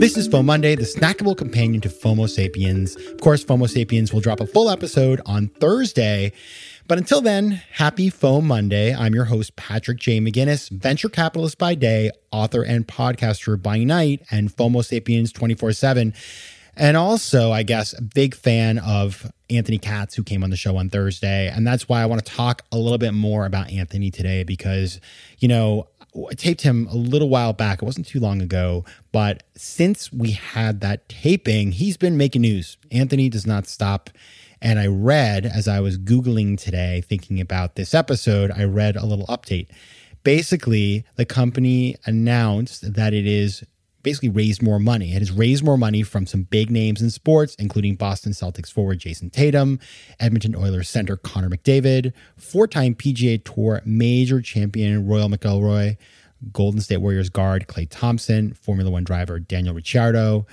This is FOMO Monday, the snackable companion to FOMO Sapiens. Of course, FOMO Sapiens will drop a full episode on Thursday. But until then, happy FOMO Monday. I'm your host, Patrick J. McGinnis, venture capitalist by day, author and podcaster by night, and FOMO Sapiens 24 7. And also, I guess, a big fan of Anthony Katz, who came on the show on Thursday. And that's why I want to talk a little bit more about Anthony today because, you know, I taped him a little while back. It wasn't too long ago, but since we had that taping, he's been making news. Anthony does not stop. And I read as I was Googling today, thinking about this episode, I read a little update. Basically, the company announced that it is basically raised more money. It has raised more money from some big names in sports, including Boston Celtics forward Jayson Tatum, Edmonton Oilers center Connor McDavid, four time PGA Tour major champion Rory McIlroy, Golden State Warriors guard Klay Thompson, Formula One driver Daniel Ricciardo.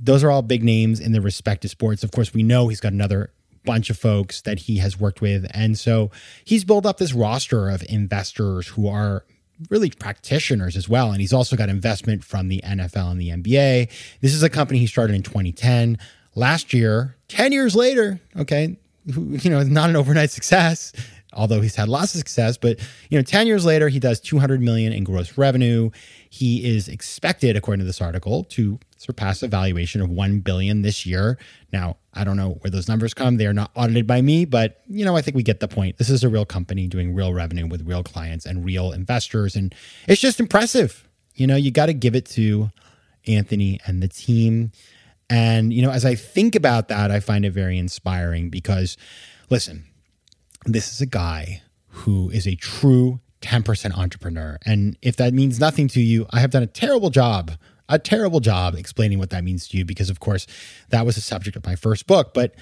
Those are all big names in their respective sports. Of course, we know he's got another bunch of folks that he has worked with. And so he's built up this roster of investors who are really practitioners as well. And he's also got investment from the NFL and the NBA. This is a company he started in 2010. Last year, 10 years later, okay, you know, not an overnight success, although he's had lots of success, but you know, 10 years later, he does 200 million in gross revenue. He is expected, according to this article, to surpass a valuation of 1 billion this year. Now, I don't know where those numbers come. They are not audited by me, but you know, I think we get the point. This is a real company doing real revenue with real clients and real investors and it's just impressive. You know, you got to give it to Anthony and the team. And you know, as I think about that, I find it very inspiring because listen, this is a guy who is a true 10% entrepreneur. And if that means nothing to you, I have done a terrible job, a terrible job explaining what that means to you because, of course, that was the subject of my first book. But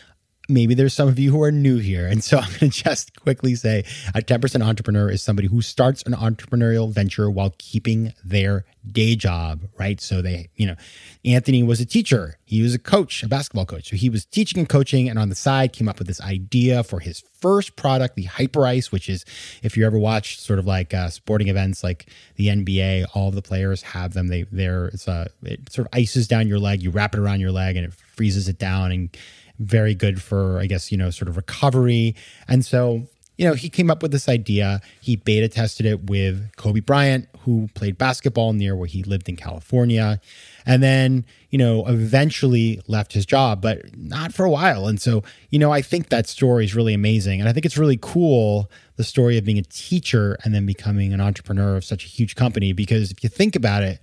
maybe there's some of you who are new here. And so I'm going to just quickly say a 10% entrepreneur is somebody who starts an entrepreneurial venture while keeping their day job, right? So they, you know, Anthony was a teacher. He was a coach, a basketball coach. So he was teaching and coaching and on the side came up with this idea for his first product, the Hyperice, which is if you ever watch sort of like uh, sporting events like the NBA, all the players have them. They they're it's a it sort of ices down your leg, you wrap it around your leg and it freezes it down and very good for, I guess, you know, sort of recovery. And so, you know, he came up with this idea. He beta tested it with Kobe Bryant, who played basketball near where he lived in California. And then, you know, eventually left his job, but not for a while. And so, you know, I think that story is really amazing. And I think it's really cool the story of being a teacher and then becoming an entrepreneur of such a huge company. Because if you think about it,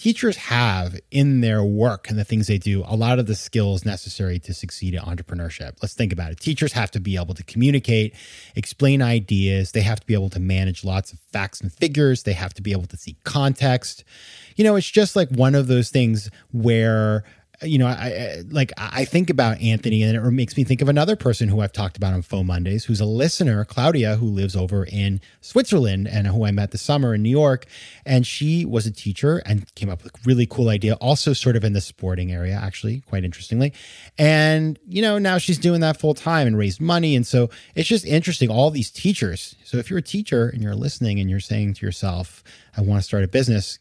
teachers have in their work and the things they do a lot of the skills necessary to succeed in entrepreneurship. Let's think about it. Teachers have to be able to communicate, explain ideas, they have to be able to manage lots of facts and figures, they have to be able to see context. You know, it's just like one of those things where you know, I, I, like I think about Anthony, and it makes me think of another person who I've talked about on FOMO Mondays, who's a listener, Claudia, who lives over in Switzerland, and who I met this summer in New York. And she was a teacher and came up with a really cool idea, also sort of in the sporting area, actually, quite interestingly. And you know, now she's doing that full time and raised money, and so it's just interesting. All these teachers. So if you're a teacher and you're listening and you're saying to yourself, "I want to start a business,"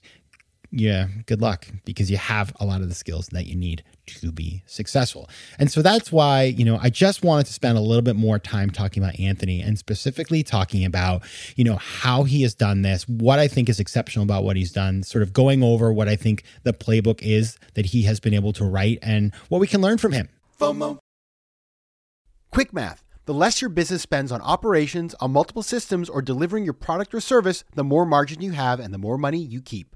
yeah, good luck because you have a lot of the skills that you need to be successful. And so that's why, you know, I just wanted to spend a little bit more time talking about Anthony and specifically talking about, you know, how he has done this, what I think is exceptional about what he's done, sort of going over what I think the playbook is that he has been able to write and what we can learn from him. FOMO. Quick math. The less your business spends on operations, on multiple systems, or delivering your product or service, the more margin you have and the more money you keep.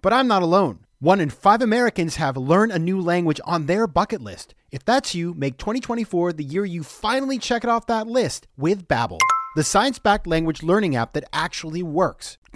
But I'm not alone. One in five Americans have learned a new language on their bucket list. If that's you, make 2024 the year you finally check it off that list with Babbel, the science-backed language learning app that actually works.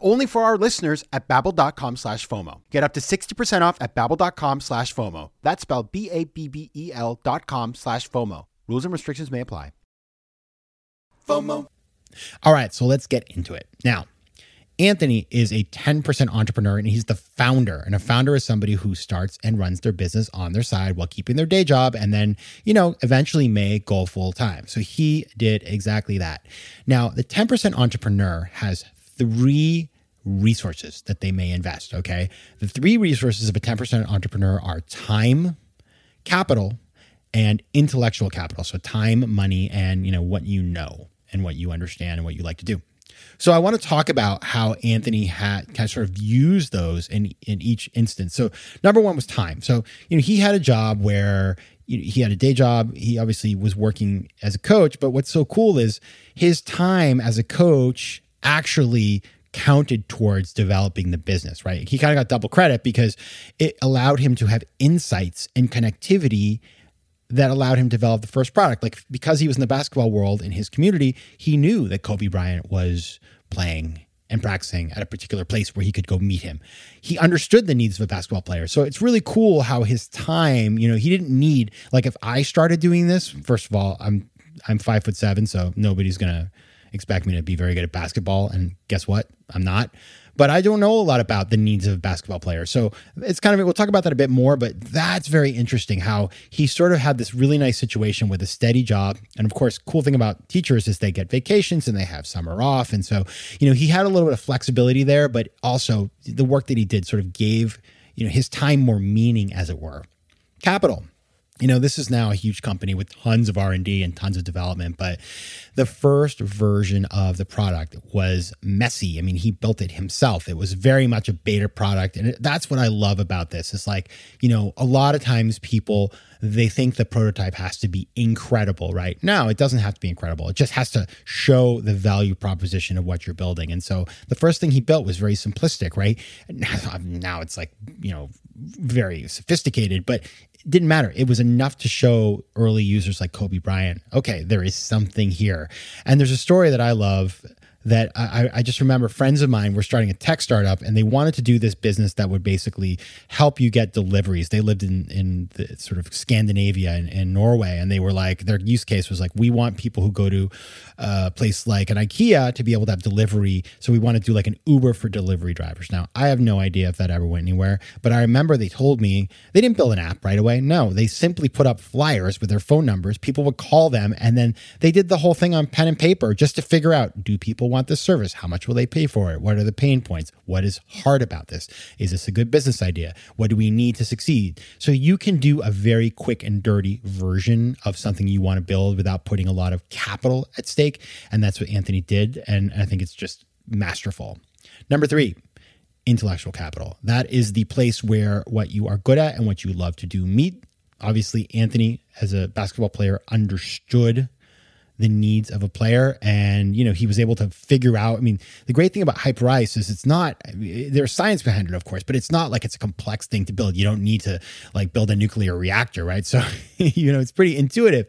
only for our listeners at babbel.com slash FOMO. Get up to 60% off at babbel.com slash FOMO. That's spelled B-A-B-B-E-L dot com slash FOMO. Rules and restrictions may apply. FOMO. All right, so let's get into it. Now, Anthony is a 10% entrepreneur and he's the founder. And a founder is somebody who starts and runs their business on their side while keeping their day job and then, you know, eventually may go full time. So he did exactly that. Now, the 10% entrepreneur has three resources that they may invest. Okay. The three resources of a 10% entrepreneur are time, capital, and intellectual capital. So time, money, and, you know, what you know and what you understand and what you like to do. So I want to talk about how Anthony had kind of sort of used those in in each instance. So number one was time. So you know he had a job where he had a day job. He obviously was working as a coach, but what's so cool is his time as a coach actually counted towards developing the business, right? He kind of got double credit because it allowed him to have insights and connectivity that allowed him to develop the first product. Like because he was in the basketball world in his community, he knew that Kobe Bryant was playing and practicing at a particular place where he could go meet him. He understood the needs of a basketball player. So it's really cool how his time, you know, he didn't need like if I started doing this, first of all, I'm I'm five foot seven, so nobody's gonna expect me to be very good at basketball. And guess what? I'm not but I don't know a lot about the needs of basketball player. So it's kind of, we'll talk about that a bit more, but that's very interesting how he sort of had this really nice situation with a steady job. And of course, cool thing about teachers is they get vacations and they have summer off. And so, you know, he had a little bit of flexibility there, but also the work that he did sort of gave, you know, his time more meaning as it were. Capital you know this is now a huge company with tons of r&d and tons of development but the first version of the product was messy. I mean he built it himself. It was very much a beta product and that's what i love about this. It's like you know a lot of times people they think the prototype has to be incredible right? No it doesn't have to be incredible. It just has to show the value proposition of what you're building. And so the first thing he built was very simplistic right? Now it's like you know very sophisticated but it didn't matter. It was enough to show early users like Kobe Bryant, okay, there is something here. And there's a story that I love that I, I, just remember friends of mine were starting a tech startup and they wanted to do this business that would basically help you get deliveries. They lived in, in the sort of Scandinavia and, and Norway. And they were like, their use case was like, we want people who go to a place like an IKEA to be able to have delivery. So we want to do like an Uber for delivery drivers. Now, I have no idea if that ever went anywhere, but I remember they told me they didn't build an app right away. No, they simply put up flyers with their phone numbers. People would call them and then they did the whole thing on pen and paper just to figure out do people want this service? How much will they pay for it? What are the pain points? What is hard about this? Is this a good business idea? What do we need to succeed? So you can do a very quick and dirty version of something you want to build without putting a lot of capital at stake. And that's what Anthony did. And I think it's just masterful. Number three, intellectual capital. That is the place where what you are good at and what you love to do meet. Obviously, Anthony, as a basketball player, understood the needs of a player. And, you know, he was able to figure out. I mean, the great thing about Hyperice is it's not, there's science behind it, of course, but it's not like it's a complex thing to build. You don't need to like build a nuclear reactor, right? So, you know, it's pretty intuitive.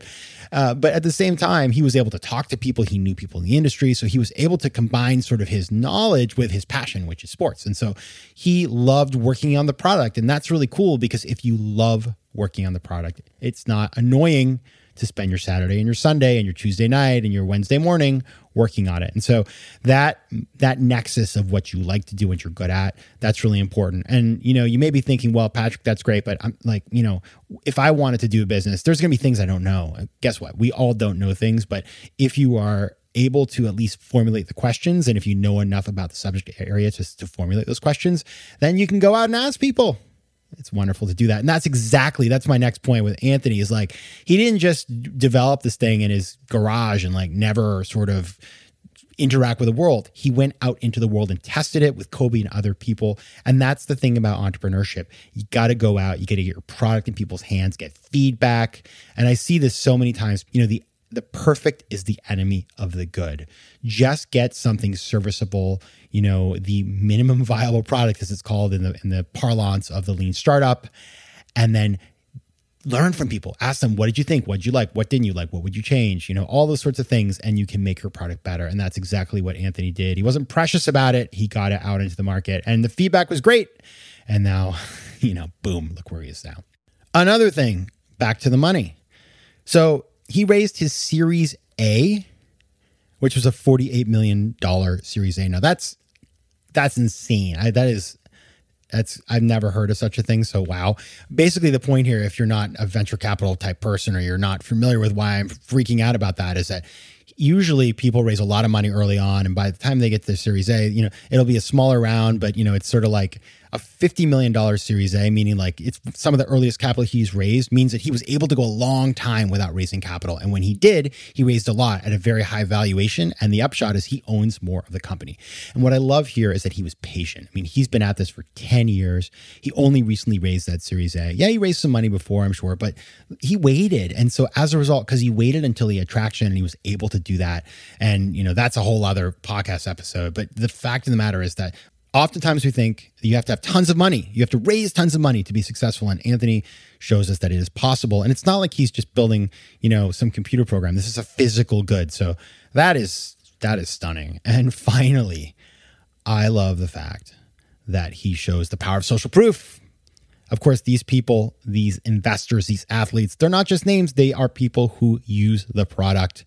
Uh, but at the same time, he was able to talk to people. He knew people in the industry. So he was able to combine sort of his knowledge with his passion, which is sports. And so he loved working on the product. And that's really cool because if you love working on the product, it's not annoying to spend your Saturday and your Sunday and your Tuesday night and your Wednesday morning working on it. And so that that nexus of what you like to do, what you're good at, that's really important. And you know, you may be thinking, well, Patrick, that's great, but I'm like, you know, if I wanted to do a business, there's going to be things I don't know. Guess what? We all don't know things, but if you are able to at least formulate the questions and if you know enough about the subject area to, to formulate those questions then you can go out and ask people it's wonderful to do that. And that's exactly that's my next point with Anthony is like he didn't just develop this thing in his garage and like never sort of interact with the world. He went out into the world and tested it with Kobe and other people. And that's the thing about entrepreneurship. You got to go out, you got to get your product in people's hands, get feedback. And I see this so many times. You know, the the perfect is the enemy of the good. Just get something serviceable, you know, the minimum viable product, as it's called in the in the parlance of the lean startup, and then learn from people. Ask them, what did you think? What did you like? What didn't you like? What would you change? You know, all those sorts of things, and you can make your product better. And that's exactly what Anthony did. He wasn't precious about it. He got it out into the market, and the feedback was great. And now, you know, boom, look where he is now. Another thing, back to the money. So he raised his Series A, which was a $48 million Series A. Now that's that's insane. I, that is that's I've never heard of such a thing. So wow. Basically, the point here, if you're not a venture capital type person or you're not familiar with why I'm freaking out about that, is that usually people raise a lot of money early on, and by the time they get to the Series A, you know, it'll be a smaller round, but you know, it's sort of like a $50 million Series A, meaning like it's some of the earliest capital he's raised, means that he was able to go a long time without raising capital. And when he did, he raised a lot at a very high valuation. And the upshot is he owns more of the company. And what I love here is that he was patient. I mean, he's been at this for 10 years. He only recently raised that Series A. Yeah, he raised some money before, I'm sure, but he waited. And so as a result, because he waited until he had traction and he was able to do that. And, you know, that's a whole other podcast episode. But the fact of the matter is that oftentimes we think you have to have tons of money. You have to raise tons of money to be successful. And Anthony shows us that it is possible. And it's not like he's just building, you know, some computer program. This is a physical good. So that is that is stunning. And finally, I love the fact that he shows the power of social proof. Of course, these people, these investors, these athletes, they're not just names, they are people who use the product.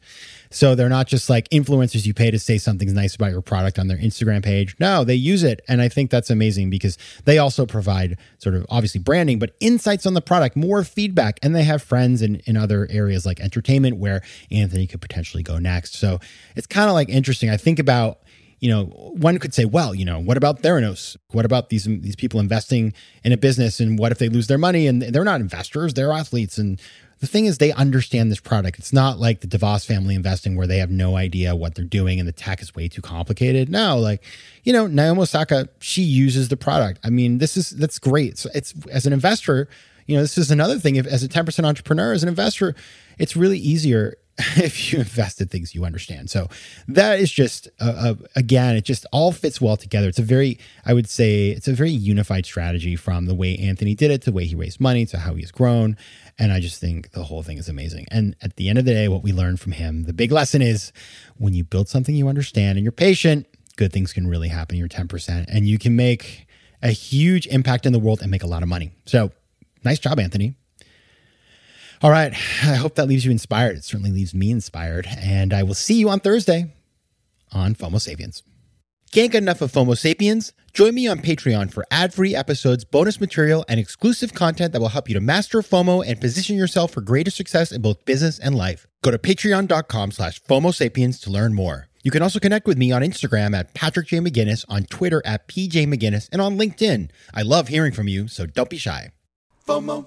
So they're not just like influencers you pay to say something's nice about your product on their Instagram page. No, they use it. And I think that's amazing because they also provide sort of obviously branding, but insights on the product, more feedback. And they have friends in, in other areas like entertainment where Anthony could potentially go next. So it's kind of like interesting. I think about, you know, one could say, well, you know, what about Theranos? What about these these people investing in a business, and what if they lose their money? And they're not investors; they're athletes, and the thing is they understand this product. It's not like the DeVos family investing where they have no idea what they're doing and the tech is way too complicated. No, like, you know, Naomi Osaka, she uses the product. I mean, this is that's great. So it's as an investor, you know, this is another thing. If as a 10% entrepreneur, as an investor, it's really easier if you invest in things you understand. So that is just uh, uh, again, it just all fits well together. It's a very, I would say, it's a very unified strategy from the way Anthony did it to the way he raised money to how he's grown, And I just think the whole thing is amazing. And at the end of the day, what we learned from him, the big lesson is when you build something you understand and you're patient, good things can really happen. You're 10%, and you can make a huge impact in the world and make a lot of money. So nice job, Anthony. All right. I hope that leaves you inspired. It certainly leaves me inspired. And I will see you on Thursday on FOMO Sapiens. Can't get enough of FOMO Sapiens? Join me on Patreon for ad free episodes, bonus material, and exclusive content that will help you to master FOMO and position yourself for greater success in both business and life. Go to patreon.com slash FOMO Sapiens to learn more. You can also connect with me on Instagram at Patrick J. McGinnis, on Twitter at PJ McGinnis, and on LinkedIn. I love hearing from you, so don't be shy. FOMO.